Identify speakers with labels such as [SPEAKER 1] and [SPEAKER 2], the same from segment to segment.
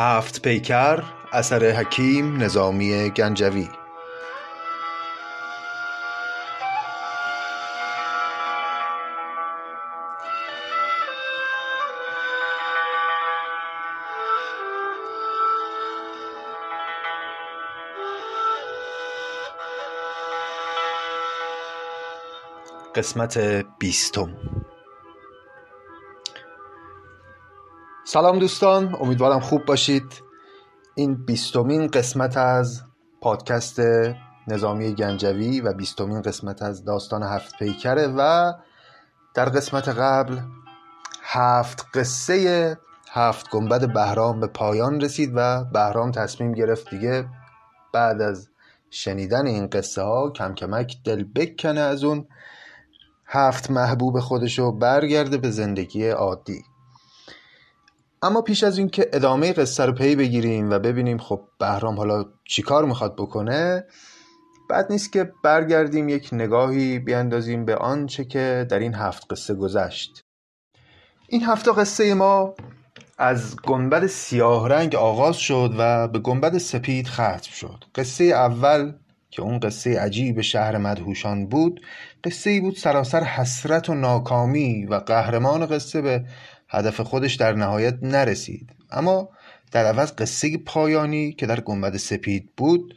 [SPEAKER 1] هفت پیکر اثر حکیم نظامی گنجوی. قسمت بیستم. سلام دوستان امیدوارم خوب باشید. این بیستمین قسمت از پادکست نظامی گنجوی و بیستمین قسمت از داستان هفت پیکره و در قسمت قبل هفت قصه هفت گنبد بهرام به پایان رسید و بهرام تصمیم گرفت دیگه بعد از شنیدن این قصه ها کم کمک دل بکنه از اون هفت محبوب خودشو برگرده به زندگی عادی. اما پیش از اینکه ادامه قصه رو پی بگیریم و ببینیم خب بهرام حالا چیکار می‌خواد بکنه بعد نیست که برگردیم یک نگاهی بیاندازیم به آنچه که در این هفت قصه گذشت. این هفت قصه ما از گنبد سیاه رنگ آغاز شد و به گنبد سپید ختم شد. قصه اول که اون قصه عجیب شهر مدهوشان بود قصه ای بود سراسر حسرت و ناکامی و قهرمان قصه به هدف خودش در نهایت نرسید. اما در عوض قصه پایانی که در گنبد سپید بود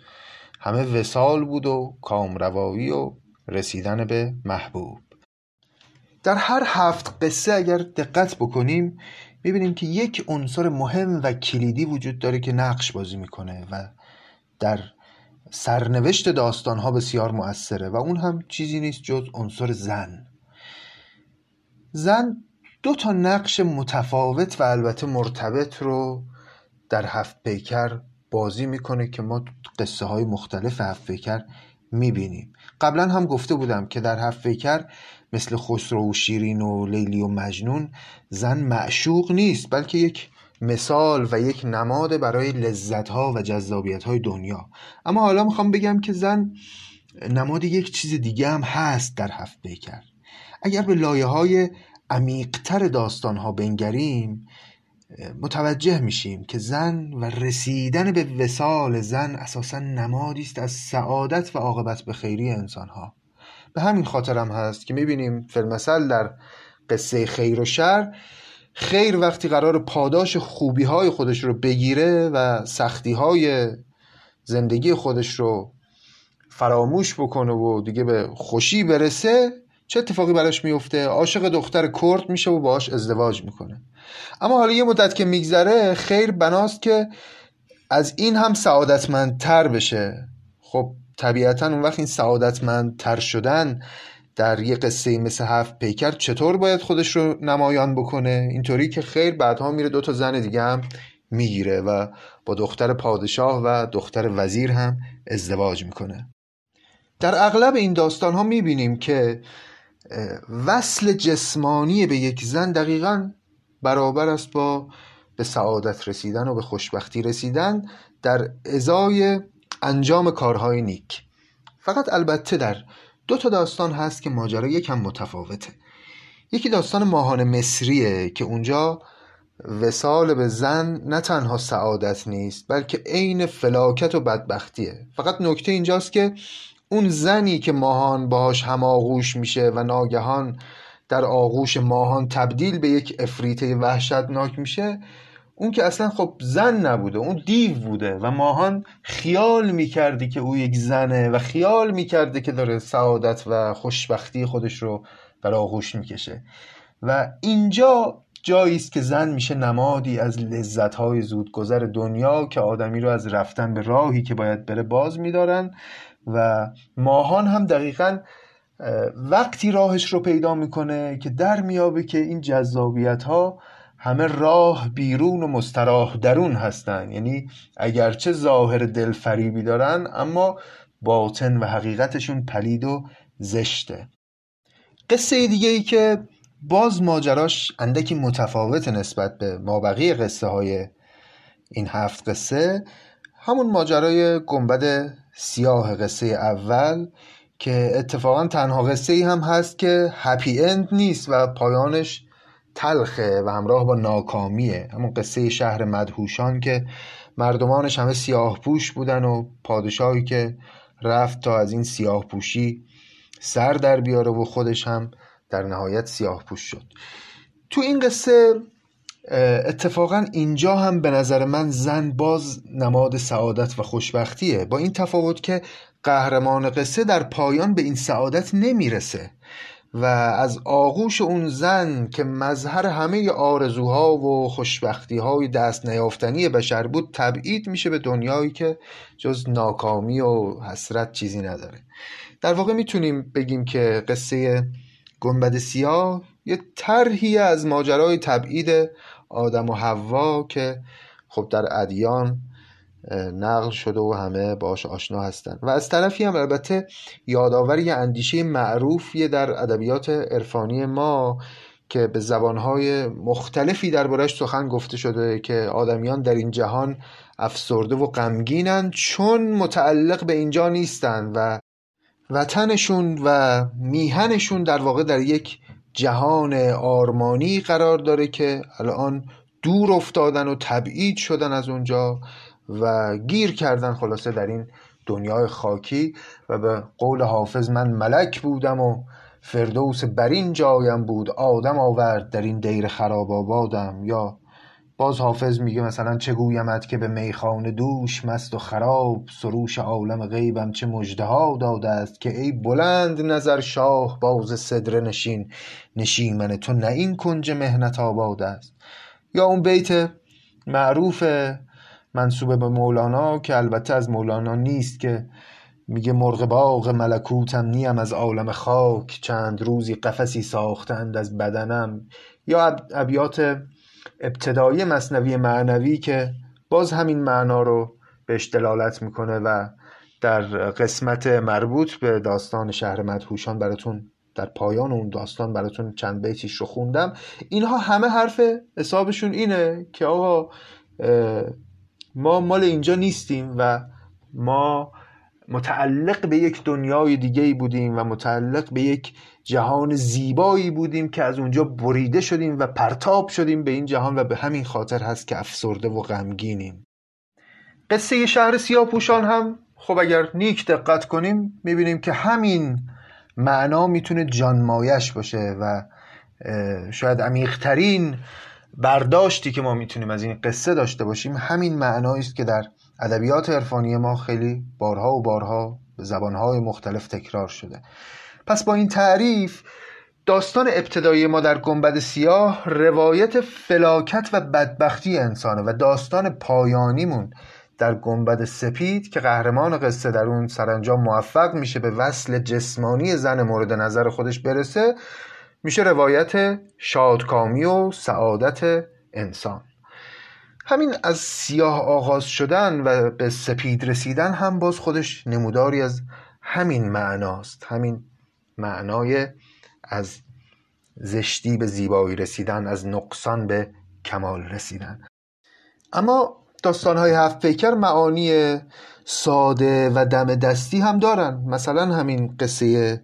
[SPEAKER 1] همه وسال بود و کامروایی و رسیدن به محبوب. در هر هفت قصه اگر دقت بکنیم می‌بینیم که یک عنصر مهم و کلیدی وجود داره که نقش بازی می‌کنه و در سرنوشت داستانها بسیار مؤثره و اون هم چیزی نیست جز عنصر زن. زن دو تا نقش متفاوت و البته مرتبط رو در هفت پیکر بازی می‌کنه که ما قصه های مختلف هفت پیکر می‌بینیم. قبلا هم گفته بودم که در هفت پیکر مثل خسرو و شیرین و لیلی و مجنون زن معشوق نیست بلکه یک مثال و یک نماد برای لذت ها و جذابیت های دنیا. اما حالا می‌خوام بگم که زن نماد یک چیز دیگه هم هست در هفت پیکر. اگر به لایه های عمیقتر داستان ها بنگریم متوجه میشیم که زن و رسیدن به وسال زن اساسا نمادی است از سعادت و عاقبت به خیری انسان ها به همین خاطرم هست که می‌بینیم فیلمسل در قصه خیر و شر خیر وقتی قرار پاداش خوبی های خودش رو بگیره و سختی های زندگی خودش رو فراموش بکنه و دیگه به خوشی برسه چه اتفاقی براش میفته؟ عاشق دختر کرد میشه و باهاش ازدواج می‌کنه. اما حالا یه مدت که میگذره خیر بناست که از این هم سعادتمندتر بشه. خب طبیعتا اون وقت این سعادتمندتر شدن در یه قصه مثل هفت پیکر چطور باید خودش رو نمایان بکنه؟ اینطوری که خیر بعدها میره دو تا زن دیگه هم می‌گیره و با دختر پادشاه و دختر وزیر هم ازدواج می‌کنه. در اغلب این داستان ها می‌بینیم که وصل جسمانی به یک زن دقیقا برابر است با به سعادت رسیدن و به خوشبختی رسیدن در ازای انجام کارهای نیک. فقط البته در دو تا داستان هست که ماجرا یکم متفاوته. یکی داستان ماهان مصریه که اونجا وسال به زن نه تنها سعادت نیست بلکه عین فلاکت و بدبختیه. فقط نکته اینجاست که اون زنی که ماهان باهاش هماغوش میشه و ناگهان در آغوش ماهان تبدیل به یک افریته وحشتناک میشه اون که اصلا خب زن نبوده اون دیو بوده و ماهان خیال می‌کردی که او یک زنه و خیال می‌کرده که داره سعادت و خوشبختی خودش رو بر آغوش می‌کشه. و اینجا جایی است که زن میشه نمادی از لذتهای زودگذر دنیا که آدمی رو از رفتن به راهی که باید بره باز میدارن و ماهان هم دقیقا وقتی راهش رو پیدا می‌کنه که در میابه که این جذابیت ها همه راه بیرون و مستراح درون هستن. یعنی اگرچه ظاهر دلفریبی دارن اما باطن و حقیقتشون پلید و زشته. قصه دیگه ای که باز ماجراش اندکی متفاوت نسبت به مابقی قصه های این هفت قصه همون ماجرای گنبد سیاه قصه اول که اتفاقا تنها قصه ای هم هست که هپی اند نیست و پایانش تلخه و همراه با ناکامیه. همون قصه شهر مدهوشان که مردمانش همه سیاه پوش بودن و پادشاهی که رفت تا از این سیاه پوشی سر در بیاره و خودش هم در نهایت سیاه پوش شد. تو این قصه اتفاقا اینجا هم به نظر من زن باز نماد سعادت و خوشبختیه. با این تفاوت که قهرمان قصه در پایان به این سعادت نمی‌رسه و از آغوش اون زن که مظهر همه آرزوها و خوشبختیهای دست نیافتنی بشر بود تبعید میشه به دنیایی که جز ناکامی و حسرت چیزی نداره. در واقع می‌تونیم بگیم که قصه گنبد سیاه یه طرحی از ماجرای تبعید آدم و حوا که خب در ادیان نقل شده و همه باش آشنا هستند و از طرفی هم البته یادآوری یه اندیشه معروفیه در ادبیات عرفانی ما که به زبانهای مختلفی دربارش سخن گفته شده که آدمیان در این جهان افسرده و غمگینند چون متعلق به اینجا نیستند و وطنشون و میهنشون در واقع در یک جهان آرمانی قرار داره که الان دور افتادن و تبعید شدن از اونجا و گیر کردن خلاصه در این دنیای خاکی و به قول حافظ من ملک بودم و فردوس برین جایم بود آدم آورد در این دیر خراب آبادم یا باز حافظ میگه مثلا چه گویمت که به میخانه دوش مست و خراب سروش عالم غیبم چه مجده ها داده است که ای بلند نظر شاه باز صدر نشین نشیمن تو نه این کنج مهنت آباد است. یا اون بیت معروف منصوب به مولانا که البته از مولانا نیست که میگه مرغ باغ ملکوتم نیم از عالم خاک چند روزی قفسی ساختند از بدنم. یا ابیات ابتدایی مصنوی معنوی که باز همین معنا رو بهش دلالت می‌کنه و در قسمت مربوط به داستان شهر مدهوشان براتون در پایان اون داستان براتون چند بیتیش رو خوندم. اینها همه حرف حسابشون اینه که آقا ما مال اینجا نیستیم و ما متعلق به یک دنیای دیگه ای بودیم و متعلق به یک جهان زیبایی بودیم که از اونجا بریده شدیم و پرتاب شدیم به این جهان و به همین خاطر هست که افسرده و غمگینیم. قصه شهر سیاپوشان هم خب اگر نیک دقت کنیم می‌بینیم که همین معنا می‌تونه جانمایش باشه و شاید عمیقترین برداشتی که ما می‌تونیم از این قصه داشته باشیم همین معنایی است که در ادبیات عرفانی ما خیلی بارها و بارها به زبانهای مختلف تکرار شده. پس با این تعریف داستان ابتدایی ما در گنبد سیاه روایت فلاکت و بدبختی انسانه و داستان پایانیمون در گنبد سپید که قهرمان قصه در اون سرانجام موفق میشه به وصل جسمانی زن مورد نظر خودش برسه میشه روایت شادکامی و سعادت انسان. همین از سیاه آغاز شدن و به سپید رسیدن هم باز خودش نموداری از همین معناست همین معنای از زشتی به زیبایی رسیدن از نقصان به کمال رسیدن. اما داستانهای هفت پیکر معانی ساده و دم دستی هم دارن. مثلا همین قصه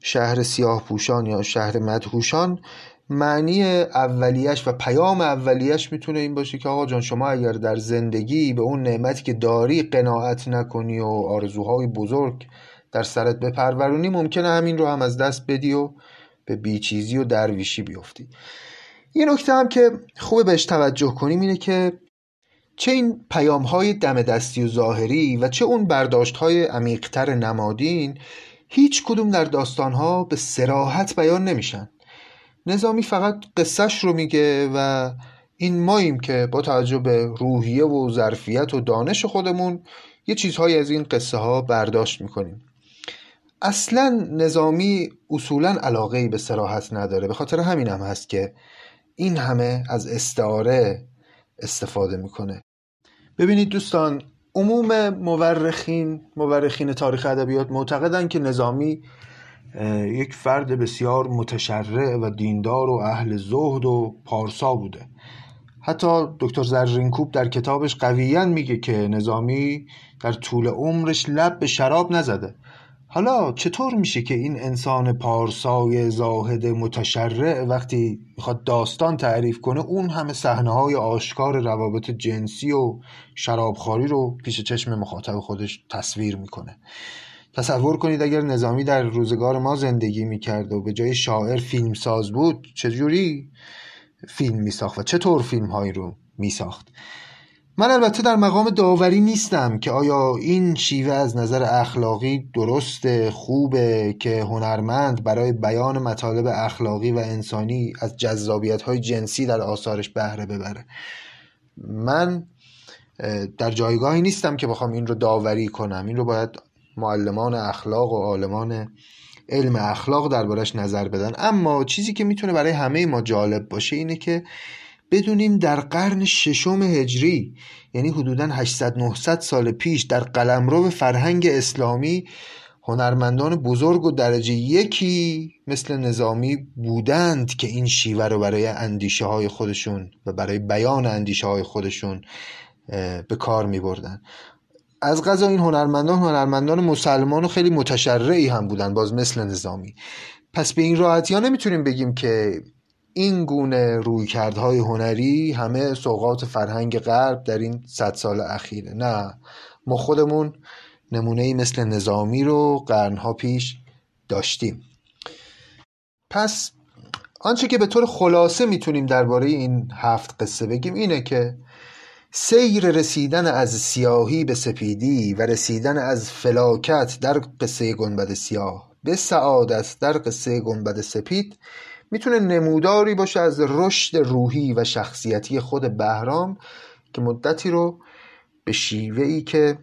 [SPEAKER 1] شهر سیاه پوشان یا شهر مدهوشان معنی اولیش و پیام اولیش می‌تونه این باشه که آقا جان شما اگر در زندگی به اون نعمتی که داری قناعت نکنی و آرزوهای بزرگ در سرت بپرورونی ممکنه همین رو هم از دست بدی و به بیچیزی و درویشی بیفتی. یه نکته هم که خوبه بهش توجه کنیم اینه که چه این پیام های دم دستی و ظاهری و چه اون برداشت های عمیقتر نمادین هیچ کدوم در داستان ها به سراحت بیان نمیشن. نظامی فقط قصهش رو میگه و این ماییم که با توجه به روحیه و ظرفیت و دانش خودمون یه چیزهایی از این قصه ها برداشت می‌کنیم. اصلا نظامی اصولا علاقه به سراحت نداره. به خاطر همین هم هست که این همه از استعاره استفاده می‌کنه. ببینید دوستان عموم مورخین مورخین تاریخ ادبیات معتقدند که نظامی یک فرد بسیار متشرع و دیندار و اهل زهد و پارسا بوده. حتی دکتر زرینکوب در کتابش قویا میگه که نظامی در طول عمرش لب به شراب نزده. حالا چطور میشه که این انسان پارسای زاهد متشرع وقتی می‌خواد داستان تعریف کنه اون همه صحنه های آشکار روابط جنسی و شرابخواری رو پیش چشم مخاطب خودش تصویر می‌کنه. تصور کنید اگر نظامی در روزگار ما زندگی می‌کرد و به جای شاعر فیلم ساز بود چجوری فیلم میساخت و چطور فیلم هایی رو میساخت؟ من البته در مقام داوری نیستم که آیا این شیوه از نظر اخلاقی درست خوبه که هنرمند برای بیان مطالب اخلاقی و انسانی از جذابیت های جنسی در آثارش بهره ببره. من در جایگاهی نیستم که بخوام این رو داوری کنم. این رو باید معلمان اخلاق و عالمان علم اخلاق دربارش نظر بدن. اما چیزی که می‌تونه برای همه ما جالب باشه اینه که بدونیم در قرن ششم هجری یعنی حدودا 800 900 سال پیش در قلمرو فرهنگ اسلامی هنرمندان بزرگ و درجه یکی مثل نظامی بودند که این شیوه رو برای اندیشه های خودشون و برای بیان اندیشه های خودشون به کار می بردن. از غذا این هنرمندان هنرمندان مسلمان و خیلی متشرعی هم بودن باز مثل نظامی پس به این راحتی ها نمی‌تونیم بگیم که این گونه رویکردهای هنری همه سوقات فرهنگ غرب در این صد سال اخیره. نه ما خودمون نمونه ای مثل نظامی رو قرنها پیش داشتیم. پس آنچه که به طور خلاصه می‌تونیم درباره این هفت قصه بگیم اینه که سیر رسیدن از سیاهی به سپیدی و رسیدن از فلاکت در قصه گنبد سیاه به سعادت در قصه گنبد سپید می‌تونه نموداری باشه از رشد روحی و شخصیتی خود بهرام که مدتی رو به شیوه ای که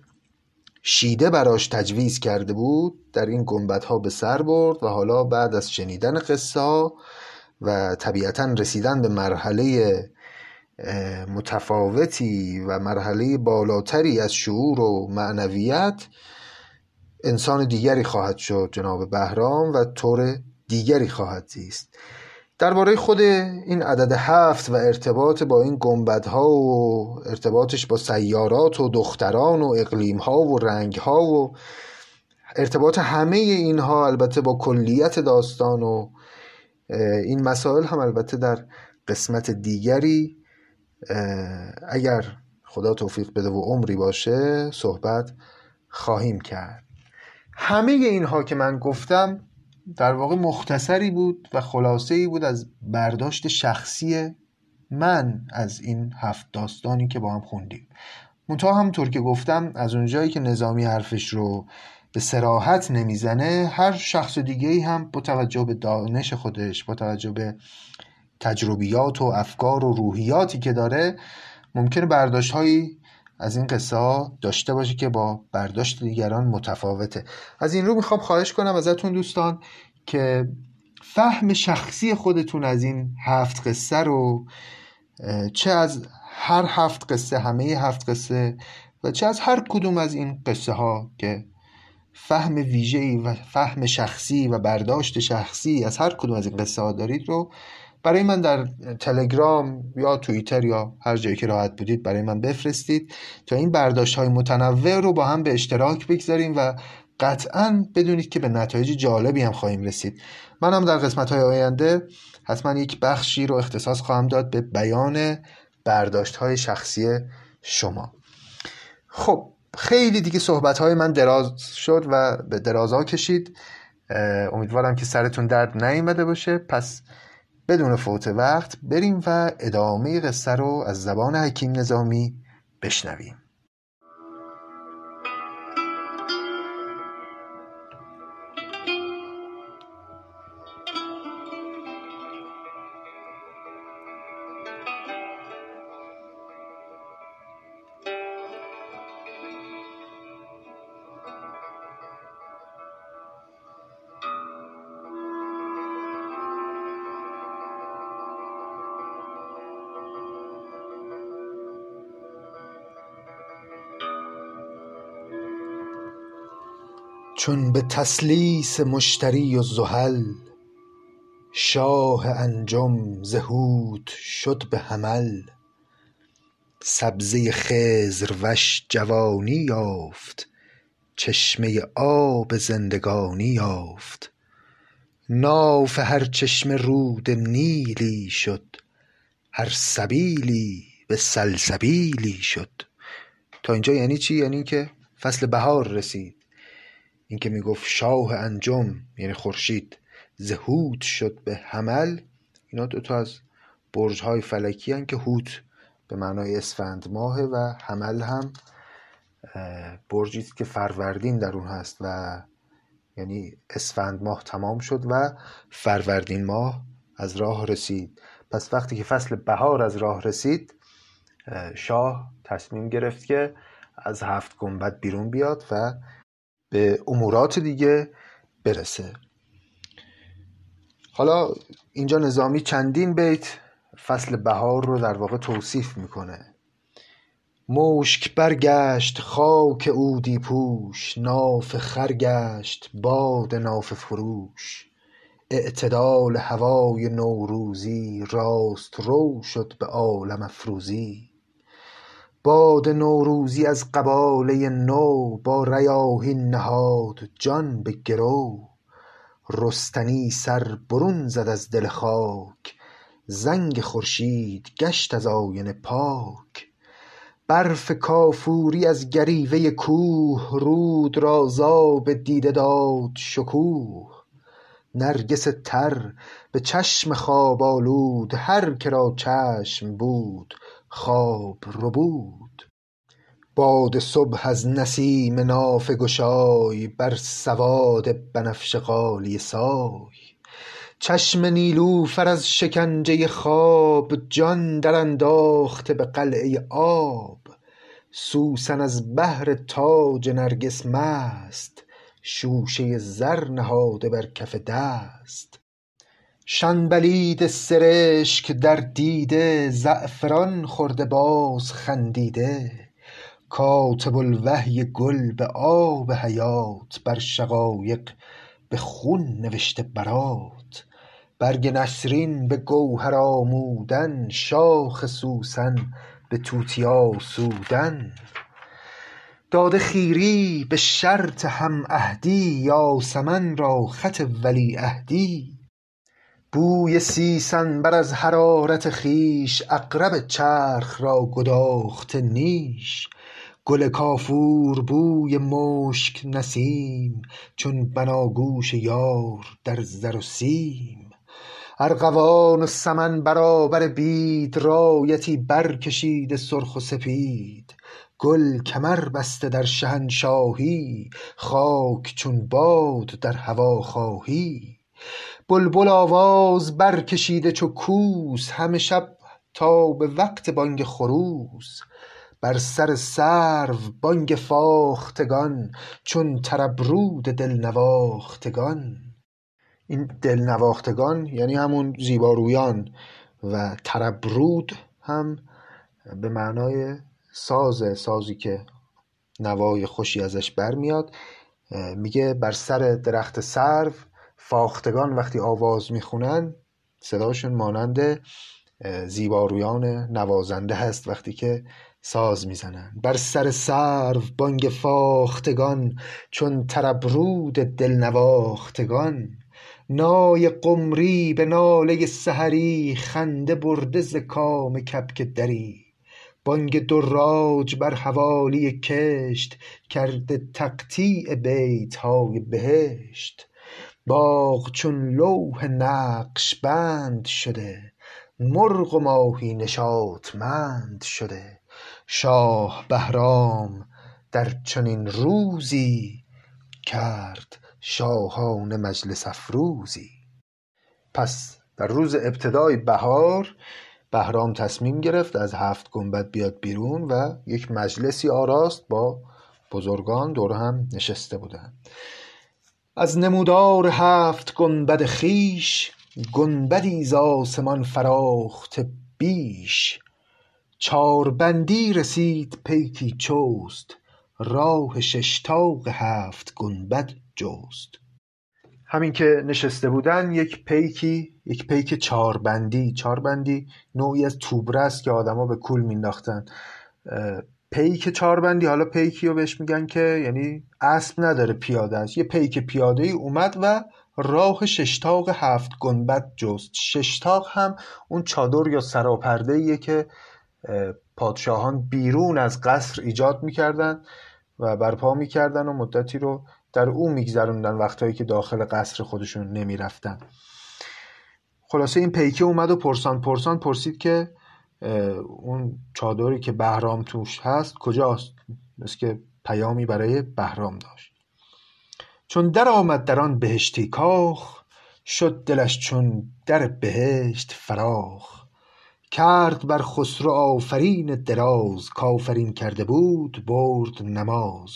[SPEAKER 1] شیده براش تجویز کرده بود در این گنبدها به سر برد و حالا بعد از شنیدن قصه و طبیعتا رسیدن به مرحله متفاوتی و مرحله بالاتری از شعور و معنویت انسان دیگری خواهد شد جناب بهرام و طور دیگری خواهد زیست. درباره خود این عدد هفت و ارتباط با این گنبدها و ارتباطش با سیارات و دختران و اقلیمها و رنگها و ارتباط همه اینها البته با کلیت داستان و این مسائل هم البته در قسمت دیگری اگر خدا توفیق بده و عمری باشه صحبت خواهیم کرد. همه اینها که من گفتم در واقع مختصری بود و خلاصه ای بود از برداشت شخصی من از این هفت داستانی که با هم خوندیم. منتها همونطور که گفتم از اونجایی که نظامی حرفش رو به سراحت نمی‌زنه هر شخص دیگه ای هم با توجه به دانش خودش با توجه به تجربیات و افکار و روحیاتی که داره ممکنه برداشت هایی از این قصه ها داشته باشه که با برداشت دیگران متفاوته. از این رو می‌خوام خواهش کنم ازتون دوستان که فهم شخصی خودتون از این هفت قصه رو چه از هر هفت قصه همه هفت قصه و چه از هر کدوم از این قصه ها که فهم ویژه‌ای و فهم شخصی و برداشت شخصی از هر کدوم از این قصه ها دارید رو برای من در تلگرام یا توییتر یا هر جایی که راحت بودید برای من بفرستید تا این برداشت های متنوع رو با هم به اشتراک بگذاریم و قطعا بدونید که به نتایج جالبی هم خواهیم رسید. من هم در قسمت های آینده حتما یک بخشی رو اختصاص خواهم داد به بیان برداشت های شخصی شما. خب خیلی دیگه صحبت های من دراز شد و به درازا کشید. امیدوارم که سرتون درد نیامده باشه. پس بدون فوت وقت بریم و ادامه قصه رو از زبان حکیم نظامی بشنویم. چون به تسلیس مشتری و زحل شاه انجم ز شد به حمل. سبزه خضر وش جوانی یافت چشمه آب زندگانی یافت. ناف هر چشمه رود نیلی شد هر سبیلی به سلسبیلی شد. تا اینجا یعنی چی؟ یعنی که فصل بهار رسید. اینکه می‌گفت شاه انجم یعنی خورشید زهود شد به حمل. اینا دوتا از برج های فلکی هن که هوت به معنای اسفند ماه و حمل هم برجی است که فروردین در اون هست و یعنی اسفند ماه تمام شد و فروردین ماه از راه رسید. پس وقتی که فصل بهار از راه رسید شاه تصمیم گرفت که از هفت گنبد بیرون بیاد و به امورات دیگه برسه. حالا اینجا نظامی چندین بیت فصل بهار رو در واقع توصیف می‌کنه. مشک برگشت خاک اودی پوش ناف خرگشت باد ناف فروش. اعتدال هوای نوروزی راست رو شد به عالم افروزی. باد نوروزی از قباله نو با ریاحین نهاد جان به گرو. رستنی سر برون زد از دل خاک زنگ خورشید گشت از آینه پاک. برف کافوری از گریوه کوه رود را زآب دیده داد شکوه. نرگس تر به چشم خواب آلود هر که را چشم بود خواب ربود. باد صبح از نسیم نافه گشای بر سواد بنفشه غالیه سای. چشم نیلوفر از شکنجه خواب جان درانداخته به قلعه آب. سوسن از بهر تاج نرگس مست شوشه زر نهاده بر کف دست. شنبلید سرشک در دیده زعفران خورده باز خندیده. کاتب الوحی گل به آب حیات بر شقایق به خون نوشته برات. برگ نسرین به گوهر آمودن شاخ سوسن به توتیا آسودن. داده خیری به شرط هم عهدی یاسمن را خط ولیعهدی بوی سیسنبر از حرارت خویش عقرب چرخ را گداخته نیش. گل کافور بوی مشک نسیم چون بناگوش یار در زر و سیم. ارغوان و سمن برابر بید رایتی برکشیده سرخ و سپید. گل کمر بسته در شهنشاهی خاک چون باد در هواخواهی بلبل آواز برکشیده چو کوس همه شب تا به وقت بانگ خروس. بر سر سرو بانگ فاختگان چون طرب رود دل نواختگان این دل نواختگان یعنی همون زیبارویان و طرب رود هم به معنای سازه سازی که نوای خوشی ازش برمیاد. میگه بر سر درخت سرو فاختگان وقتی آواز می‌خونن صداشون مانند زیبارویان نوازنده هست وقتی که ساز می‌زنن. بر سر سرو بانگ فاختگان چون طرب رود دل نواختگان نای قمری به ناله سحری خنده برده ز کام کبک دری. بانگ دراج بر حوالی کشت کرده تقطیع بیت های بهشت. باغ چون لوح نقشبند شده مرغ و ماهی نشاطمند شده. شاه بهرام در چنین روزی کرد شاهانه مجلس افروزی. پس در روز ابتدای بهار بهرام تصمیم گرفت از هفت گنبد بیاد بیرون و یک مجلسی آراست با بزرگان دور هم نشسته بودند. از نمودار هفت گنبد خویش گنبدی ز آسمان فراخته بیش. چاربندی رسید پیکی چست راه شش طاق هفت گنبد جست. همین که نشسته بودن یک پیکی یک پیک چاربندی چاربندی نوعی از توبره است که آدما به کول مینداختن پیک چاربندی حالا پیکی رو بهش میگن که یعنی اسب نداره پیاده است. یه پیک پیاده ای اومد و راه ششتاق هفت گنبد جست. ششتاق هم اون چادر یا سراپرده ایه که پادشاهان بیرون از قصر ایجاد می‌کردن و برپا می‌کردن و مدتی رو در او میگذروندن وقتهایی که داخل قصر خودشون نمی‌رفتن. خلاصه این پیکه اومد و پرسان پرسان پرسید که اون چادری که بهرام توش هست کجاست مثل که پیامی برای بهرام داشت. چون در آمد در آن بهشتی کاخ شد دلش چون در بهشت فراخ. کرد بر خسرو آفرین دراز کافرین کرده بود برد نماز.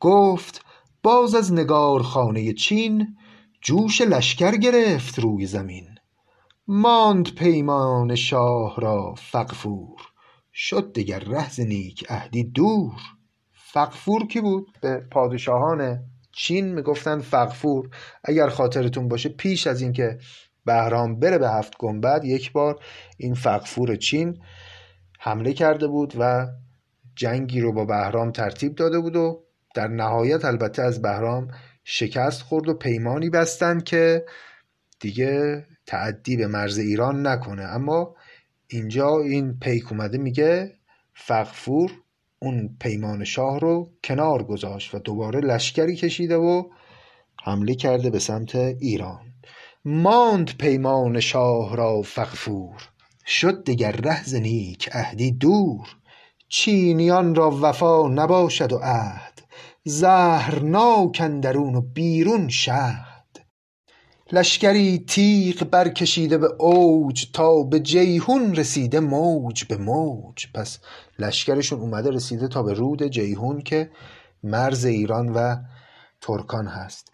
[SPEAKER 1] گفت باز از نگار خانه چین جوش لشکر گرفت روی زمین. ماند پیمان شاه را فقفور شد دگر ره نیک عهدی دور. فقفور کی بود؟ به پادشاهان چین می‌گفتن فقفور اگر خاطرتون باشه پیش از اینکه بهرام بره به هفت گنبد یک بار این فقفور چین حمله کرده بود و جنگی رو با بهرام ترتیب داده بود و در نهایت البته از بهرام شکست خورد و پیمانی بستن که دیگه تعدی به مرز ایران نکنه. اما اینجا این پیک اومده میگه فقفور اون پیمان شاه رو کنار گذاشت و دوباره لشکری کشیده و حمله کرده به سمت ایران. ماند پیمان شاه را فقفور شد دگر ره نیک عهدی دور. چینیان را وفا نباشد و عهد. زهرناک اندرون و بیرون شهد لشکری تیغ برکشیده به اوج تا به جیهون رسیده موج به موج. پس لشکرشون اومده رسیده تا به رود جیهون که مرز ایران و ترکان هست.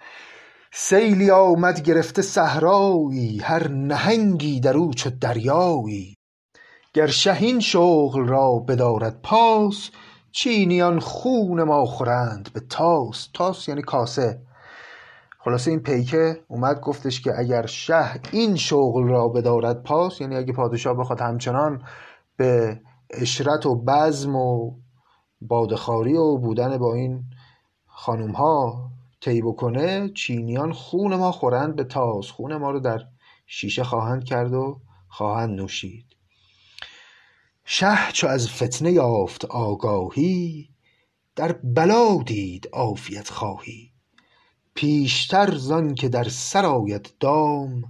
[SPEAKER 1] سیلی آمد گرفته صحرایی هر نهنگی در او چو دریایی. گر شهین شغل را بدارد پاس چینیان خون ما خورند به تاس. تاس یعنی کاسه. خلاصه این پیکه اومد گفتش که اگر شه این شغل را بدارد پاس یعنی اگه پادشاه بخواد همچنان به اشرت و بزم و بادخاری و بودن با این خانوم ها طی بکنه چینیان خون ما خورند به تاس خون ما رو در شیشه خواهند کرد و خواهند نوشید. شه چو از فتنه یافت آگاهی در بلا دید عافیت خواهی. پیشتر زان که در سر آید دام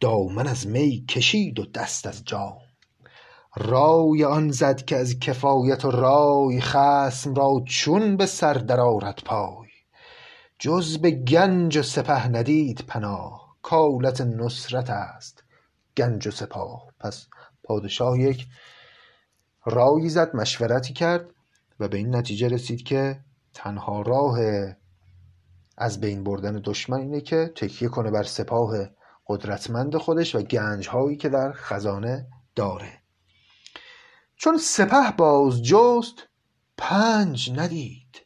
[SPEAKER 1] دامن از می کشید و دست از جام. رای آن زد که از کفایت و رای خصم را چون به سر درآرد پای. جز به گنج و سپه ندید پناه کالت نصرت است گنج و سپاه. پس پادشاه یک رایی زد مشورتی کرد و به این نتیجه رسید که تنها راه از بین بردن دشمن اینه که تکیه کنه بر سپاه قدرتمند خودش و گنج هایی که در خزانه داره. چون سپه باز جست پنج ندید.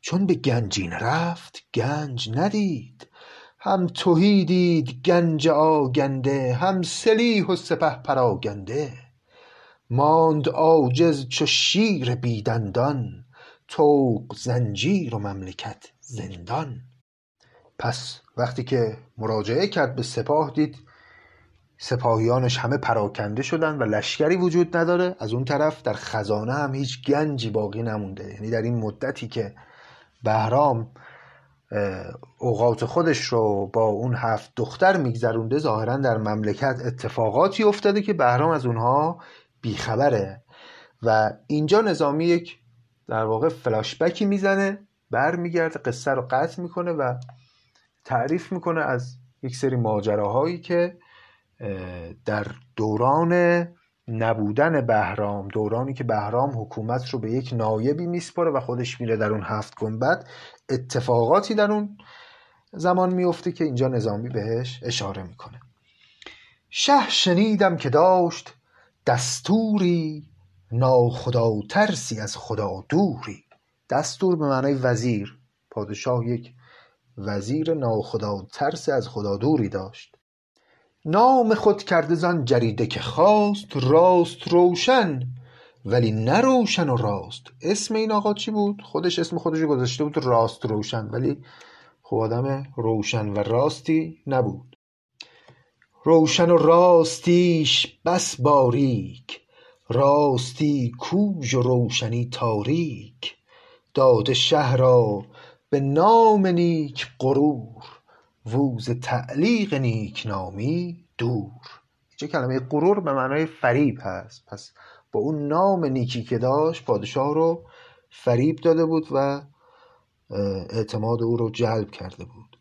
[SPEAKER 1] چون به گنجین رفت گنج ندید. هم تهی دید گنج آگنده هم سلیح و سپه پراگنده. ماند عاجز چو شیر بیدندان طوق زنجیر و مملکت زندان. پس وقتی که مراجعه کرد به سپاه دید سپاهیانش همه پراکنده شدن و لشکری وجود نداره. از اون طرف در خزانه هم هیچ گنجی باقی نمونده. یعنی در این مدتی که بهرام اوقات خودش رو با اون هفت دختر میگذرونده ظاهرا در مملکت اتفاقاتی افتاده که بهرام از اونها بیخبره. و اینجا نظامی یک در واقع فلاشبکی می‌زنه برمیگرده قصه رو قطع می‌کنه و تعریف می‌کنه از یک سری ماجراهایی که در دوران نبودن بهرام دورانی که بهرام حکومت رو به یک نایبی میسپره و خودش میره در اون هفت گنبد اتفاقاتی در اون زمان میفته که اینجا نظامی بهش اشاره می‌کنه. شه شنیدم که داشت دستوری ناخدا ترسی از خدا دوری. دستور به معنای وزیر پادشاه یک وزیر ناخدا ترس از خدا دوری داشت. نام خود کرده زان جریده که خواست راست روشن ولی نه روشن و راست. اسم این آقا چی بود؟ خودش اسم خودش گذاشته بود راست روشن ولی خب آدم روشن و راستی نبود. روشن و راستیش بس باریک راستی کوژ و روشنی تاریک. داده شه را به نام نیک غرور ووز تعلیق نیکنامی دور. اینجا کلمه غرور به معنای فریب هست. پس با اون نام نیکی که داشت پادشاه رو فریب داده بود و اعتماد او رو جلب کرده بود.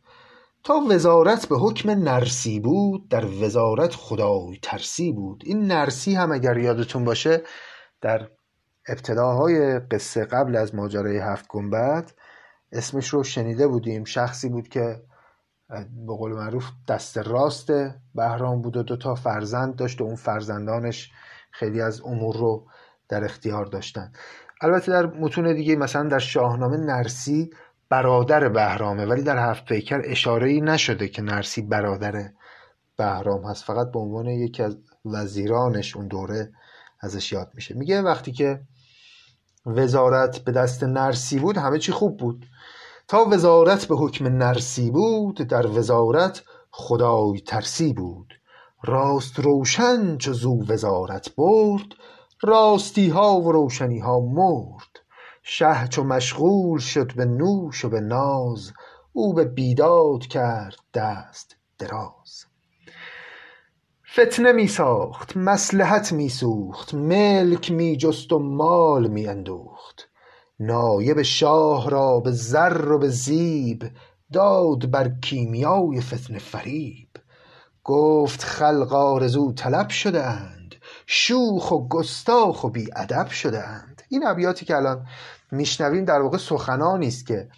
[SPEAKER 1] تا وزارت به حکم نرسی بود در وزارت خدای ترسی بود. این نرسی هم اگر یادتون باشه در ابتداهای قصه قبل از ماجرای هفت گنبد اسمش رو شنیده بودیم. شخصی بود که به قول معروف دست راست بهرام بود و دو تا فرزند داشت و اون فرزندانش خیلی از امور رو در اختیار داشتن. البته در متون دیگه مثلا در شاهنامه نرسی برادر بهرامه ولی در هفت پیکر اشاره ای نشده که نرسی برادر بهرام هست. فقط به عنوان یکی از وزیرانش اون دوره ازش یاد میشه. میگه وقتی که وزارت به دست نرسی بود همه چی خوب بود. تا وزارت به حکم نرسی بود در وزارت خدای ترسی بود. راست روشن چو زو وزارت برد راستی ها و روشنی ها مرد. شه چو مشغول شد به نوش و به ناز او به بیداد کرد دست دراز. فتنه می ساخت مصلحت می سوخت ملک می جست و مال می اندوخت. نایب شاه را به زر و به زیب داد بر کیمیای فتنه فریب. گفت خلق آرزو طلب شده اند شوخ و گستاخ و بی ادب شده اند. این ابیاتی که الان میشنویم در واقع سخنانی است که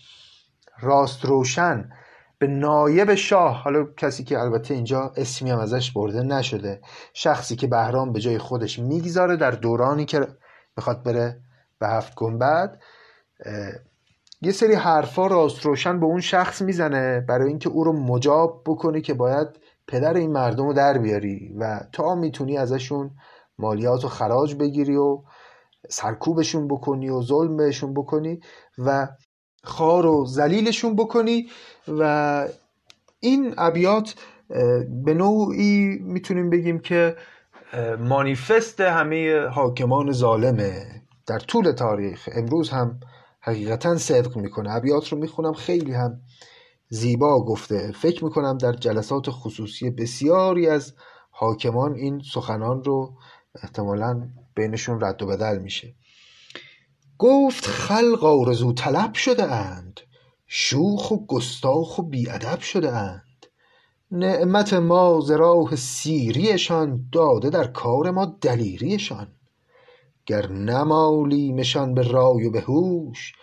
[SPEAKER 1] راست روشن به نایب شاه. حالا کسی که البته اینجا اسمی هم ازش برده نشده. شخصی که بهرام به جای خودش می‌گذاره در دورانی که می‌خواد بره به هفت گنبد یه سری حرفا راست روشن به اون شخص می‌زنه برای اینکه او رو مجاب بکنه که باید پدر این مردم رو در بیاری و تا می‌تونی ازشون مالیات و خراج بگیری و سرکوبشون بکنی و ظلم بهشون بکنی و خار و زلیلشون بکنی. و این ابیات به نوعی می‌تونیم بگیم که مانیفست همه حاکمان ظالمه. در طول تاریخ امروز هم حقیقتا صدق می‌کنه. ابیات رو می‌خونم خیلی هم زیبا گفته. فکر می‌کنم در جلسات خصوصی بسیاری از حاکمان این سخنان رو احتمالا بینشون رد و بدل میشه. گفت خلق آرزو طلب شده اند. شوخ و گستاخ و بیادب شده اند نعمت ما ز راه سیریشان داده در کار ما دلیریشان. گر نمالیمشان به رای و به هوش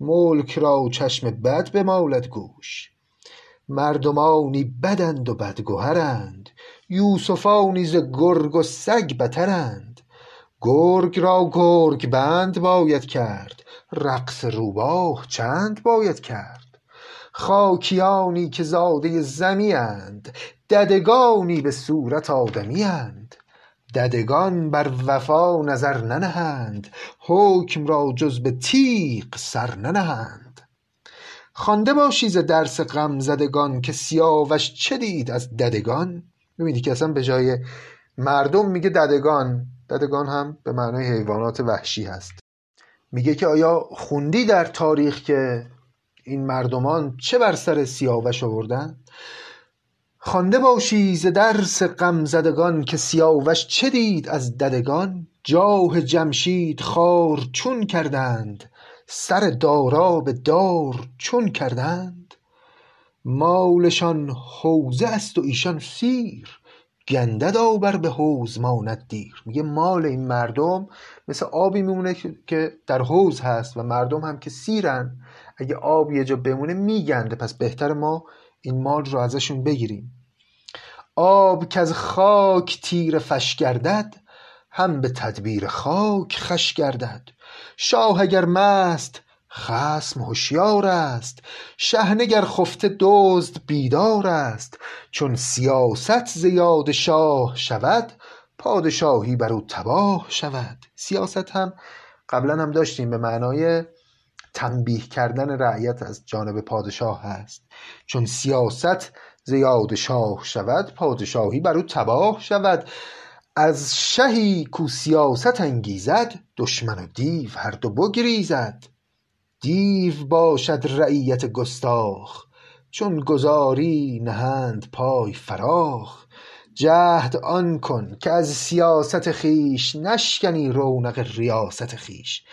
[SPEAKER 1] ملک را چشم بد بمالد گوش. مردمانی بدند و بدگهرند یوسفانی ز گرگ و سگ بترند. گرگ را گرگ بند باید کرد. رقص روباه چند باید کرد؟ خاکیانی که زاده زمی اند ددگانی به صورت آدمی اند. ددگان بر وفا نظر ننهند حکم را جز به تیغ سر ننهند. خوانده باشی ز درس غم زدگان که سیاوش چه دید از ددگان؟ می‌بینی که اصلا به جای مردم میگه ددگان. ددگان هم به معنای حیوانات وحشی هست. میگه که آیا خوندی در تاریخ که این مردمان چه بر سر سیاوش آوردن؟ خوانده باشی ز درس غم زدگان که سیاوش چه دید از ددگان؟ جاه جمشید خوار چون کردند سر دارا به دار چون کردند. مالشان حوزه است و ایشان سیر گندد آور به حوض ماند دیر. میگه مال این مردم مثل آبی میمونه که در حوض هست و مردم هم که سیرن. اگه آب یه جا بمونه میگنده. پس بهتر ما این مال رو ازشون بگیریم. آب که از خاک تیره فش گردد هم به تدبیر خاک خش گردد. شاه اگر مست خصم هوشیار است. شحنه گر خفته دزد بیدار است. چون سیاست ز یاد شاه شود پادشاهی بر او تباه شود. سیاست هم قبلا هم داشتیم به معنای تنبیه کردن رعیت از جانب پادشاه هست چون سیاست زیاد شاه شود پادشاهی بر او تباه شود. از شهی کو سیاست انگیزد دشمن و دیو هر دو بگریزد. دیو باشد رعیت گستاخ چون گذاری نهند پای فراخ. جهد آن کن که از سیاست خویش نشکنی رونق ریاست خویش.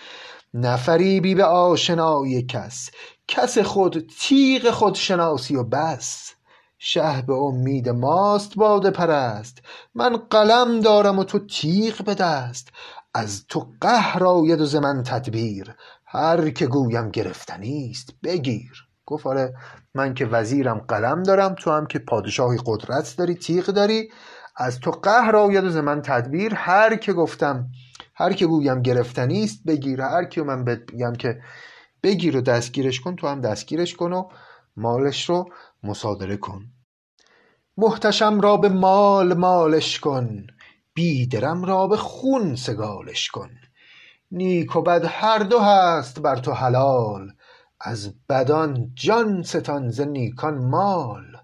[SPEAKER 1] نفریبی به آشنای کس کس خود تیغ خود شناسی و بس. شه به امید ماست باده پرست من قلم دارم و تو تیغ به دست. از تو قهر آید و ز من تدبیر هر که گویم گرفتنیست بگیر. گفت آره من که وزیرم قلم دارم تو هم که پادشاهی قدرت داری تیغ داری. از تو قهر آید ز من تدبیر. هر که گفتم هر که گویم گرفتنی است بگیر. هر که من بگم که بگیر و دستگیرش کن تو هم دستگیرش کن و مالش رو مصادره کن. محتشم را به مال مالش کن بیدرم را به خون سگالش کن. نیک و بد هر دو هست بر تو حلال از بدان جان ستان ز نیکان مال.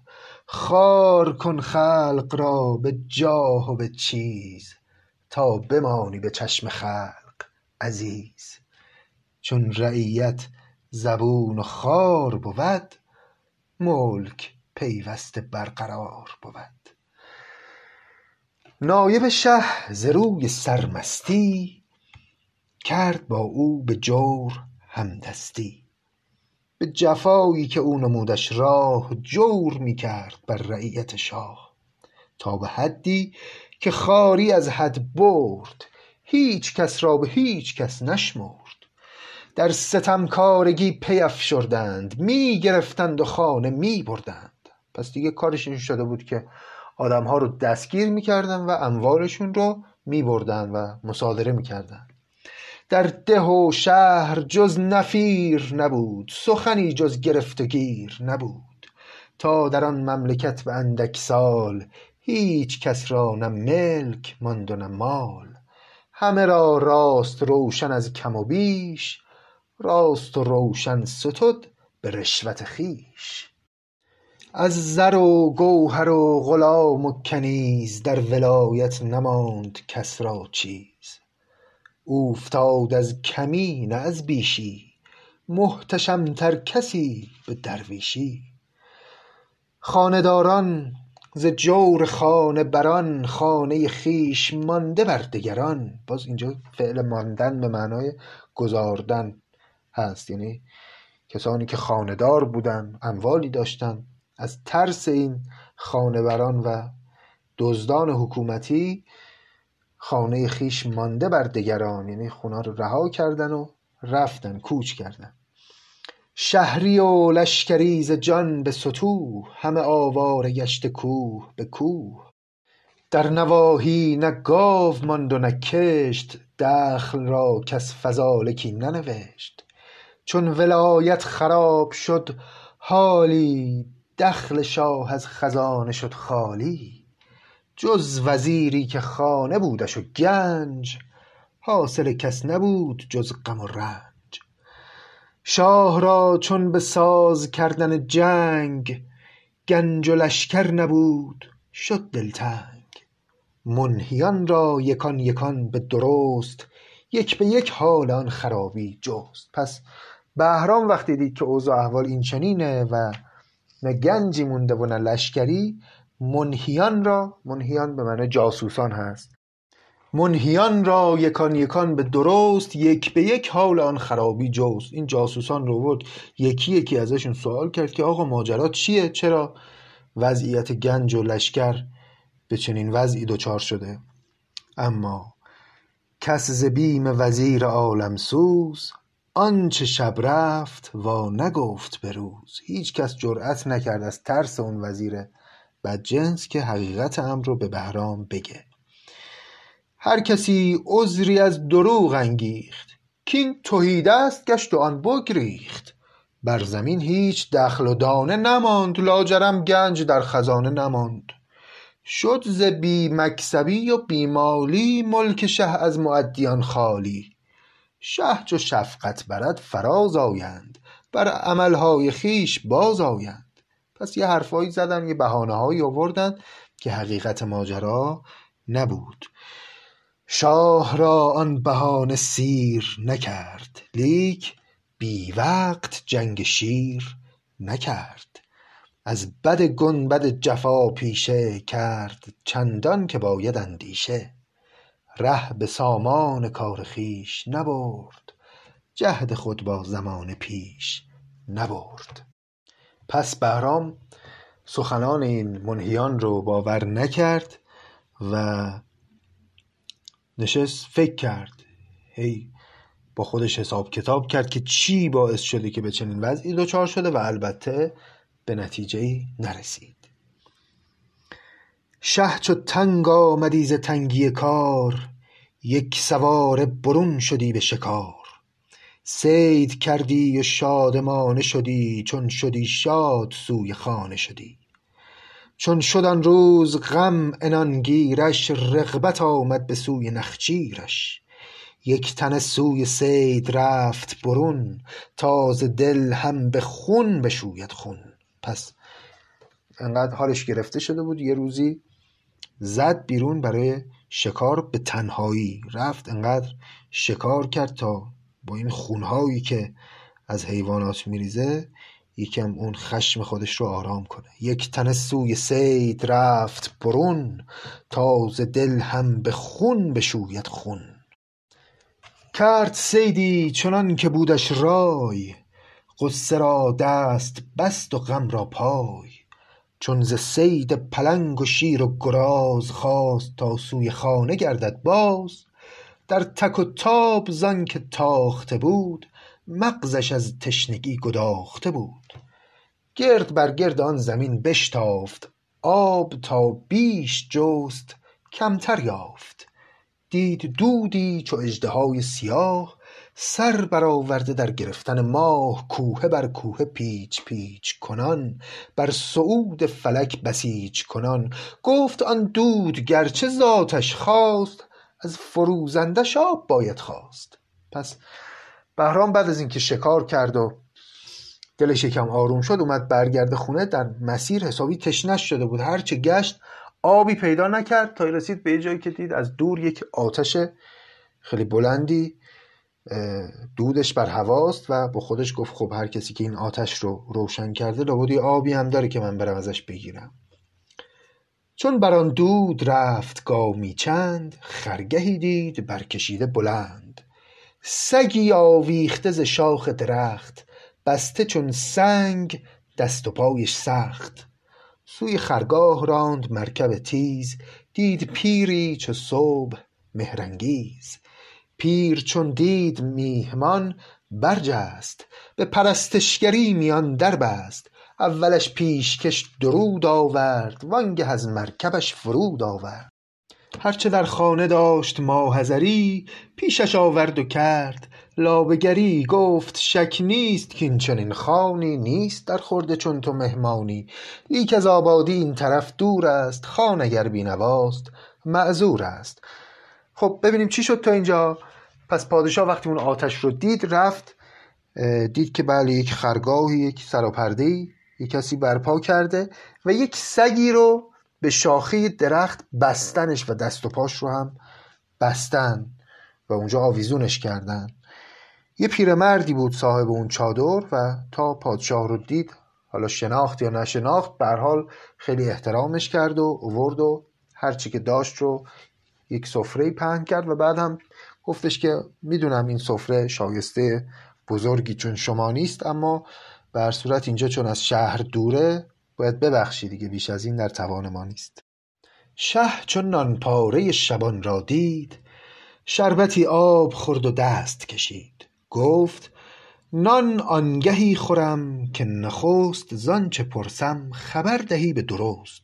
[SPEAKER 1] خوار کن خلق را به جاه و به چیز تا بمانی به چشم خلق عزیز. چون رعیت زبون و خوار بود ملک پیوسته برقرار بود. نایب شه ز روی سرمستی کرد با او به جور همدستی. به جفایی که او نمودش راه جور می کرد بر رعیت شاه. تا به حدی که خواری از حد برد هیچ کس را به هیچ کس نشمرد. در ستمکارگی پی افشردند می گرفتند و خانه می بردند. پس دیگه کارش این شده بود که آدمها رو دستگیر می‌کردن و اموالشون رو می بردن و مصادره می‌کردن. در ده و شهر جز نفیر نبود سخنی جز گرفت و گیر نبود. تا در آن مملکت به اندک سال هیچ کس را نه ملک ماند و نه مال. همه را راست روشن از کم و بیش راست و روشن ستد به رشوت خویش. از زر و گوهر و غلام و کنیز در ولایت نماند کس را چیز. اوفتاد از کمی نه از بیشی محتشم تر کسی به درویشی. خانه داران ز جور خانه بران خانه خویش مانده بر دگران. باز اینجا فعل ماندن به معنای گذاردن هست. یعنی کسانی که دار بودن اموالی داشتن. از ترس این خانه بران و دزدان حکومتی خانه خویش مانده بر دگران یعنی خونه رو رها کردن و رفتن کوچ کردن. شهری و لشکری ز جان به ستوه همه آواره گشته کوه به کوه. در نواحی نه گاو ماند و نه کشت دخل را کس فذلکی ننوشت. چون ولایت خراب شد حالی دخل شاه از خزانه شد خالی. جز وزیری که خانه بودش و گنج حاصل کس نبود جز غم و رنج. شاه را چون به ساز کردن جنگ گنج و لشکر نبود شد دلتنگ. منهیان را یکان یکان به درست یک به یک حال آن خرابی جست. پس بهرام وقتی دید که اوضاع احوال این چنینه و نه گنجی مونده و نه لشکری منهیان را منهیان به معنی جاسوسان هست. منهیان را یکان یکان به درست یک به یک حال آن خرابی جست. این جاسوسان رو بود یکی یکی ازشون سوال کرد که آقا ماجرا چیه؟ چرا وضعیت گنج و لشکر به چنین وضعی دچار شده؟ اما کس ز بیم وزیر عالم سوز آنچه شب رفت وا نگفت به روز. هیچ کس جرأت نکرد از ترس اون وزیر بدجنس که حقیقت امر رو به بهرام بگه. هر کسی عذری از دروغ انگیخت کین تهیدست گشت و آن بگریخت. بر زمین هیچ دخل و دانه نماند لاجرم گنج در خزانه نماند. شد ز بی مکسبی و بی مالی ملک شه از مؤدیان خالی. شه چو شفقت برد فراز آیند بر عملهای خویش باز آیند. پس یه حرفایی زدن یه بهانه‌هایی آوردن که حقیقت ماجرا نبود. شاه را آن بهانه سیر نکرد لیک بی وقت جنگ شیر نکرد. از بد گنبد جفا پیشه کرد چندان که باید اندیشه. ره به سامان کار خویش نبرد جهد خود با زمانه پیش نبرد. پس بهرام سخنان این منهیان رو باور نکرد و نشست فکر کرد. هی با خودش حساب کتاب کرد که چی باعث شده که به چنین وضعی دچار شده و البته به نتیجه نرسید. شه چو تنگ آمدی ز تنگی کار یک سواره برون شدی به شکار. صید کردی و شادمانه شدی چون شدی شاد سوی خانه شدی. چون شد آن روز غم عنان گیرش رغبت آمد به سوی نخچیرش یک تنه سوی صید رفت برون تا دل هم به خون بشوید خون. پس انقدر حالش گرفته شده بود یه روزی زد بیرون برای شکار به تنهایی. رفت انقدر شکار کرد تا این خونهایی که از حیوانات میریزه یکم اون خشم خودش رو آرام کنه. یک تن سوی صید رفت برون تا ز دل هم به خون بشوید خون. کرد صیدی چنان که بودش رای غصه را دست بست و غم را پای. چون ز صید پلنگ و شیر و گراز خواست تا سوی خانه گردد باز در تک و تاب زانکه تاخته بود مغزش از تشنگی گداخته بود. گرد بر گرد آن زمین بشتافت آب تا بیش جست کمتر یافت. دید دودی چو اژدهای سیاه سر برآورده در گرفتن ماه کوهه بر کوهه پیچ پیچ کنان بر صعود فلک بسیج کنان. گفت آن دود گرچه ز آتش خاست از فروزندش آب باید خواست. پس بهرام بعد از اینکه شکار کرد و دلش یکم آروم شد اومد برگرده خونه. در مسیر حسابی تشنش شده بود. هرچه گشت آبی پیدا نکرد. تا رسید به جایی که دید از دور یک آتش خیلی بلندی دودش بر هواست و با خودش گفت خب هر کسی که این آتش رو روشن کرده لابد آبی هم داره که من برم ازش بگیرم. چون بر آن دود رفت گامی چند خرگهی دید برکشیده بلند. سگی آویخته ز شاخ درخت بسته چون سنگ دست و پایش سخت. سوی خرگاه راند مرکب تیز دید پیری چو صبح مهرانگیز. پیر چون دید میهمان برجست به پرستشگری میان در بست اولش پیشکش درود آورد وانگه از مرکبش فرود آورد. هرچه در خانه داشت ماحضری پیشش آورد و کرد. لابه گری گفت شک نیست کاین چنین خوانی نیست در خورد چون تو مهمانی. لیک از آبادی این طرف دور است خان اگر بی نواست معذور است. خب ببینیم چی شد تا اینجا. پس پادشاه وقتی اون آتش رو دید رفت دید که بله یک خرگاهی یک سراپرده یک کسی برپا کرده و یک سگی رو به شاخه درخت بستنش و دست و پاش رو هم بستن و اونجا آویزونش کردن. یه پیرمردی بود صاحب اون چادر و تا پادشاه رو دید حالا شناخت یا نشناخت به حال خیلی احترامش کرد و اوورد و هرچی که داشت رو یک سفره پهن کرد و بعد هم گفتش که می‌دونم این سفره شایسته بزرگی چون شما نیست اما به هر صورت اینجا چون از شهر دوره باید ببخشی دیگه بیش از این در توان ما نیست. شه چون نانپاره شبان را دید شربتی آب خورد و دست کشید. گفت نان آنگهی خورم که نخست زانچه پرسم خبر دهی به درست.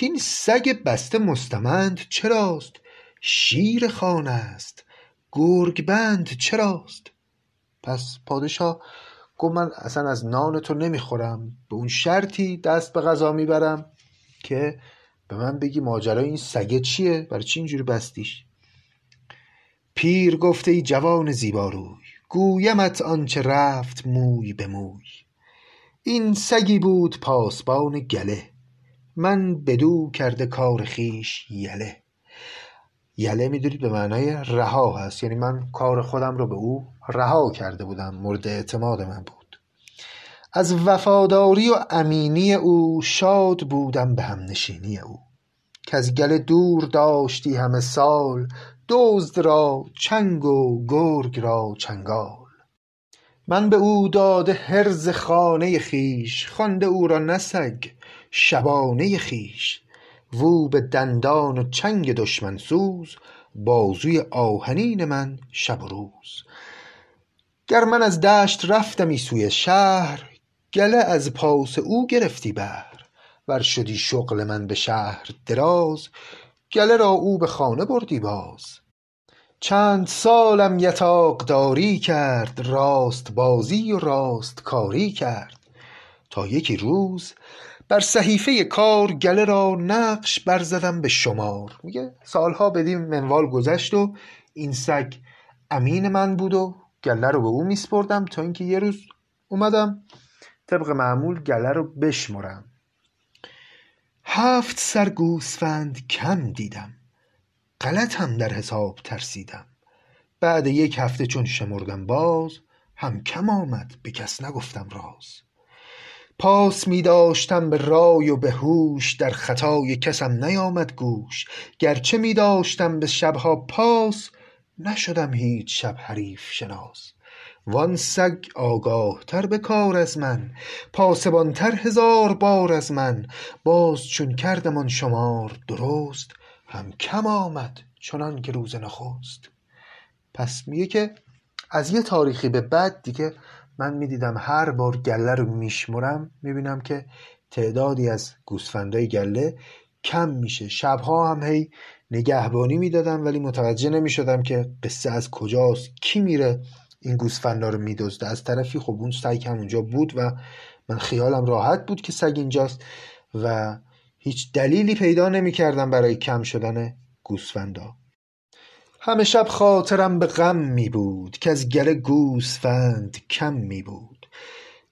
[SPEAKER 1] کاین سگ بسته مستمند چراست؟ شیر خانه است گرگ بند چراست؟ پس پادشاه گفت من اصلا از نان تو نمی‌خورم. به اون شرطی دست به غذا می‌برم که به من بگی ماجرای این سگه چیه؟ برای چی اینجوری بستیش؟ پیر گفته ای جوان زیباروی گویمت آنچه رفت موی به موی. این سگی بود پاسبان گله من بدو کرده کار خیش یله. یله می‌دونید به معنای رها هست یعنی من کار خودم رو به او رها کرده بودم مورد اعتماد من بود. از وفاداری و امینی او شاد بودم به همنشینی او. که از گله دور داشتی همه سال دزد را چنگ و گرگ را چنگال. من به او داده حرز خانه خویش خوانده او را نه سگ شبانه خویش. وو به دندان و چنگ دشمن سوز بازوی آهنین من شب و روز. گر من از دشت رفتمی سوی شهر گله از پاس او گرفتی بهر. ور شدی شغل من به شهر دراز گله را او به خانه بردی باز. چند سالم یتاقداری کرد راست بازی و راست کاری کرد. تا یکی روز بر صحیفه کار گله را نقش برزدم به شمار. میگه سالها بدین منوال گذشت و این سگ امین من بود گله رو به او میسپردم تا اینکه یه روز اومدم طبق معمول گله رو بشمرم. هفت سر گوسفند کم دیدم. غلط هم در حساب ترسیدم. بعد یک هفته چون شمردم باز هم کم آمد به کس نگفتم راز. پاس می داشتم به رای و به هوش در خطای کسم نیامد گوش. گرچه می داشتم به شبها پاس نشدم هیچ شب حریف شناس. وان سگ آگاه تر به کار از من پاسبان تر هزار بار از من. باز چون کردم آن شمار درست هم کم آمد چنان که روز نخست. پس میگه که از یه تاریخی به بعد دیگه من می‌دیدم هر بار گله رو میشمرم می‌بینم که تعدادی از گوسفندای گله کم میشه. شبها هم هی نگهبانی می‌دادم ولی متوجه نمی‌شدم که قصه از کجاست کی میره این گوسفندا رو میدزده. از طرفی خب اون سگ هم اونجا بود و من خیالم راحت بود که سگ اینجاست و هیچ دلیلی پیدا نمی‌کردم برای کم شدن گوسفندا. همه شب خاطرم به غم می بود که از گله گوسفند کم می بود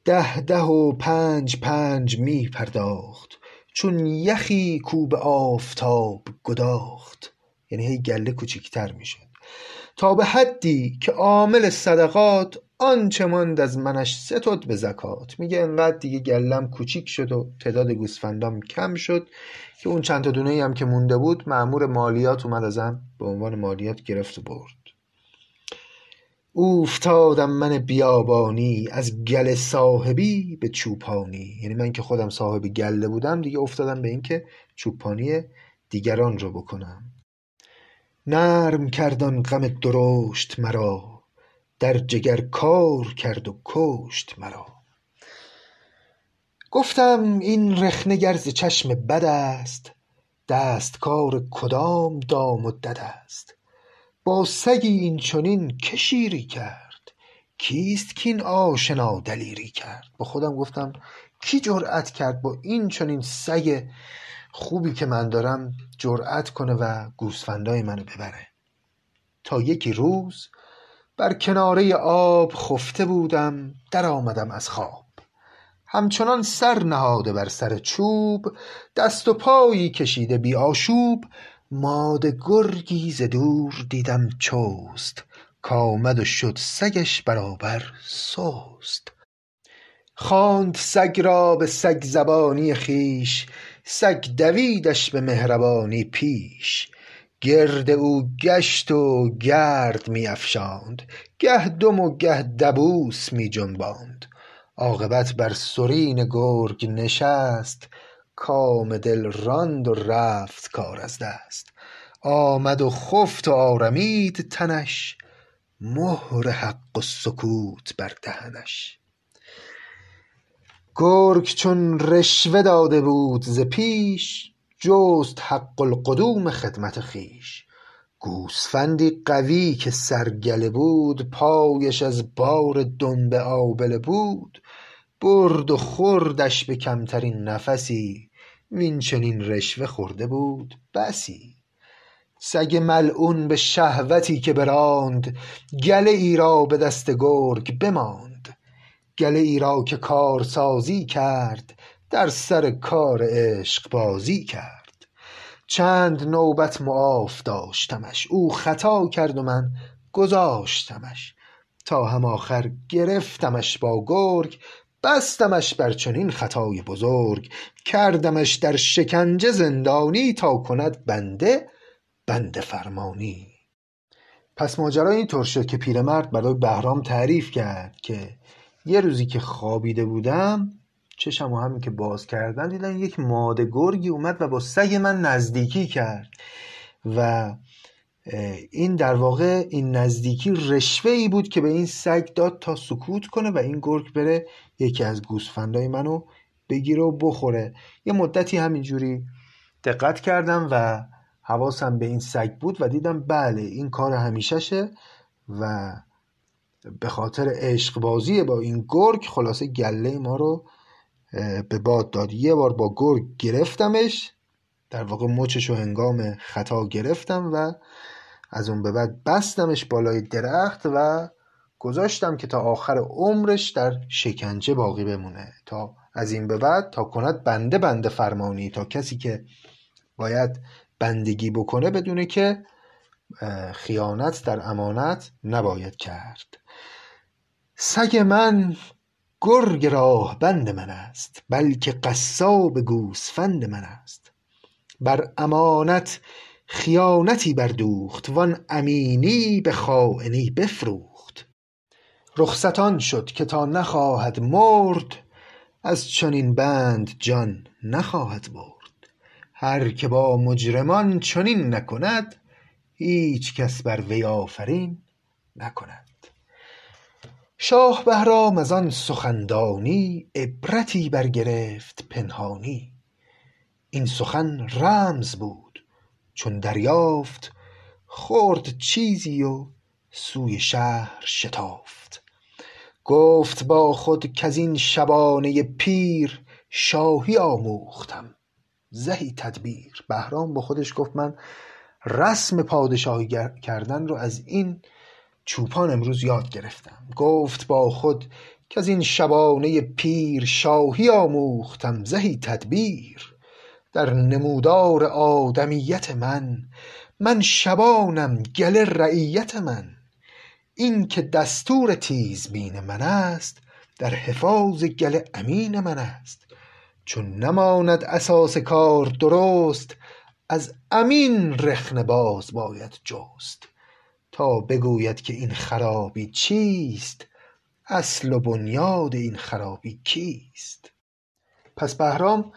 [SPEAKER 1] ده ده و پنج پنج می پرداخت چون یخی کو به آفتاب گداخت. یعنی هی گله کوچیکتر می شد تا به حدی که عامل صدقات آنچه ماند از منش ستد به زکات. میگه انقدر دیگه گلم کوچیک شد و تعداد گوسفندام کم شد که اون چند تا دونه هم که مونده بود مأمور مالیات اومد ازم به عنوان مالیات گرفت و برد. اوفتادم من بیابانی از گل صاحبی به چوپانی. یعنی من که خودم صاحب گله بودم دیگه افتادم به اینکه چوپانی دیگران رو بکنم. نرم کردن غم درشت مرا در جگر کار کرد و کشت مرا. گفتم این رخنه گر ز چشم بد است دستکار کدام دام و دد است؟ با سگی این چنین که شیری کرد؟ کیست کین آشنا دلیری کرد؟ با خودم گفتم کی جرأت کرد با این چنین سگ خوبی که من دارم جرأت کنه و گوسفندای منو ببره؟ تا یکی روز بر کناره آب خفته بودم در آمدم از خواب. همچنان سر نهاده بر سر چوب دست و پایی کشیده بی آشوب ماده گرگی ز دور دیدم چست کآمد و شد سگش برابر سست. خواند سگ را به سگ زبانی خویش سگ دویدش به مهربانی پیش. گرد او گشت و گرد می افشاند گه دم و گه دبوس می جنباند. عاقبت بر سرین گرگ نشست کام دل راند و رفت کار از دست. آمد و خفت و آرمید تنش مهر حق و سکوت بر دهنش. گرگ چون رشوه داده بود ز پیش جست حق القدوم خدمت خویش. گوسفندی قوی که سر گله بود پایش از بار دنبه آبله بود. برد و خوردش به کمترین نفسی وین چنین رشوه خورده بود بسی. سگ ملعون به شهوتی که براند گله ای را به دست گرگ بماند. گله ای را که کارسازی کرد در سر کار عشق بازی کرد. چند نوبت معاف داشتمش او خطا کرد و من گذاشتمش. تا هم آخر گرفتمش با گرگ بستمش بر چنین خطای بزرگ کردمش در شکنجه زندانی تا کند بنده بنده فرمانی. پس ماجرا اینطور شد که پیرمرد برای بهرام تعریف کرد که یه روزی که خوابیده بودم چشم و همین که باز کردن دیدم یک ماده گرگی اومد و با سگ من نزدیکی کرد و این در واقع این نزدیکی رشوه ای بود که به این سگ داد تا سکوت کنه و این گرگ بره یکی از گوسفندای منو بگیره و بخوره. یه مدتی همینجوری دقت کردم و حواسم به این سگ بود و دیدم بله این کار همیشهشه و به خاطر عشق بازی با این گرگ خلاصه گله ما رو به باد داد. یه بار با گرگ گرفتمش در واقع مچش و هنگام خطا گرفتم و از اون به بعد بستمش بالای درخت و گذاشتم که تا آخر عمرش در شکنجه باقی بمونه. تا از این به بعد تا کند بنده بنده فرمانی تا کسی که باید بندگی بکنه بدونه که خیانت در امانت نباید کرد. سگ من گرگ راه بند من است بلکه قصاب گوسفند من است. بر امانت خیانتی بردوخت وان امینی به خائنی بفروخت. رخصتان شد که تا نخواهد مرد از چنین بند جان نخواهد برد. هر که با مجرمان چنین نکند هیچ کس بر وی آفرین نکند. شاه بهرام از آن سخندانی عبرتی برگرفت پنهانی. این سخن رمز بود چون دریافت خورد چیزی و سوی شهر شتافت. گفت با خود کز این شبانه پیر شاهی آموختم. زهی تدبیر. بهرام با خودش گفت من رسم پادشاهی کردن رو از این چوپان امروز یاد گرفتم. گفت با خود که از این شبانه پیر شاهی آموختم. زهی تدبیر. در نمودار آدمیت من من شبانم گله رعیت من. این که دستور تیزبین من است در حفاظ گله امین من است. چون نماند اساس کار درست از امین رخنه باز باید جست. تا بگوید که این خرابی چیست اصل و بنیاد این خرابی کیست. پس بهرام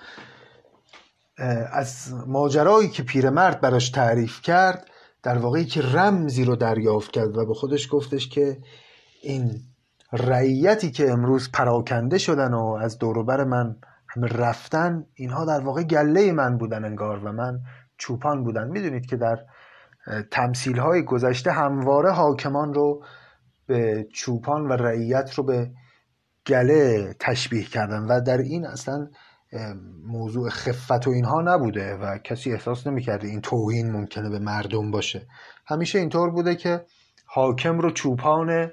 [SPEAKER 1] از ماجرایی که پیرمرد براش تعریف کرد در واقعی که رمزی رو دریافت کرد و به خودش گفتش که این رعیتی که امروز پراکنده شدن و از دوروبر من همه رفتن اینها در واقع گله من بودن انگار و من چوپان بودن. می‌دونید که در تمثیل های گذشته همواره حاکمان رو به چوپان و رعیت رو به گله تشبیه کردن و در این اصلا موضوع خفت و اینها نبوده و کسی احساس نمی‌کرده این توهین ممکنه به مردم باشه. همیشه اینطور بوده که حاکم رو چوپان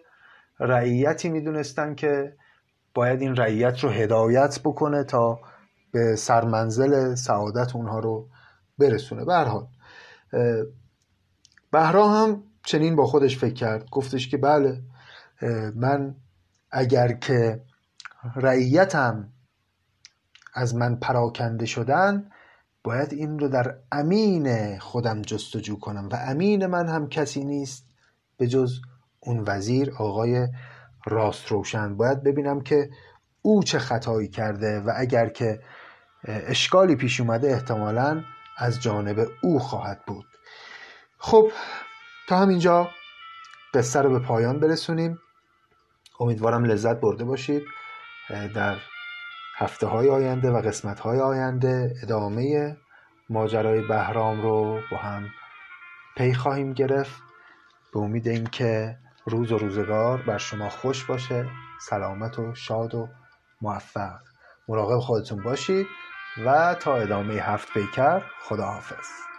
[SPEAKER 1] رعیتی می‌دونستن که باید این رعیت رو هدایت بکنه تا به سرمنزل سعادت اونها رو برسونه. به حال بهرام هم چنین با خودش فکر کرد. گفتش که بله من اگر که رعیتم از من پراکنده شدن باید این رو در امین خودم جستجو کنم و امین من هم کسی نیست به جز اون وزیر آقای راست روشن. باید ببینم که او چه خطایی کرده و اگر که اشکالی پیش اومده احتمالا از جانب او خواهد بود. خب تا همینجا قصه رو به پایان برسونیم. امیدوارم لذت برده باشید. در هفته های آینده و قسمت های آینده ادامه ماجرای بهرام رو با هم پی خواهیم گرفت. به امید اینکه روز و روزگار بر شما خوش باشه. سلامت و شاد و موفق. مراقب خودتون باشید و تا ادامه هفت پیکر خداحافظ.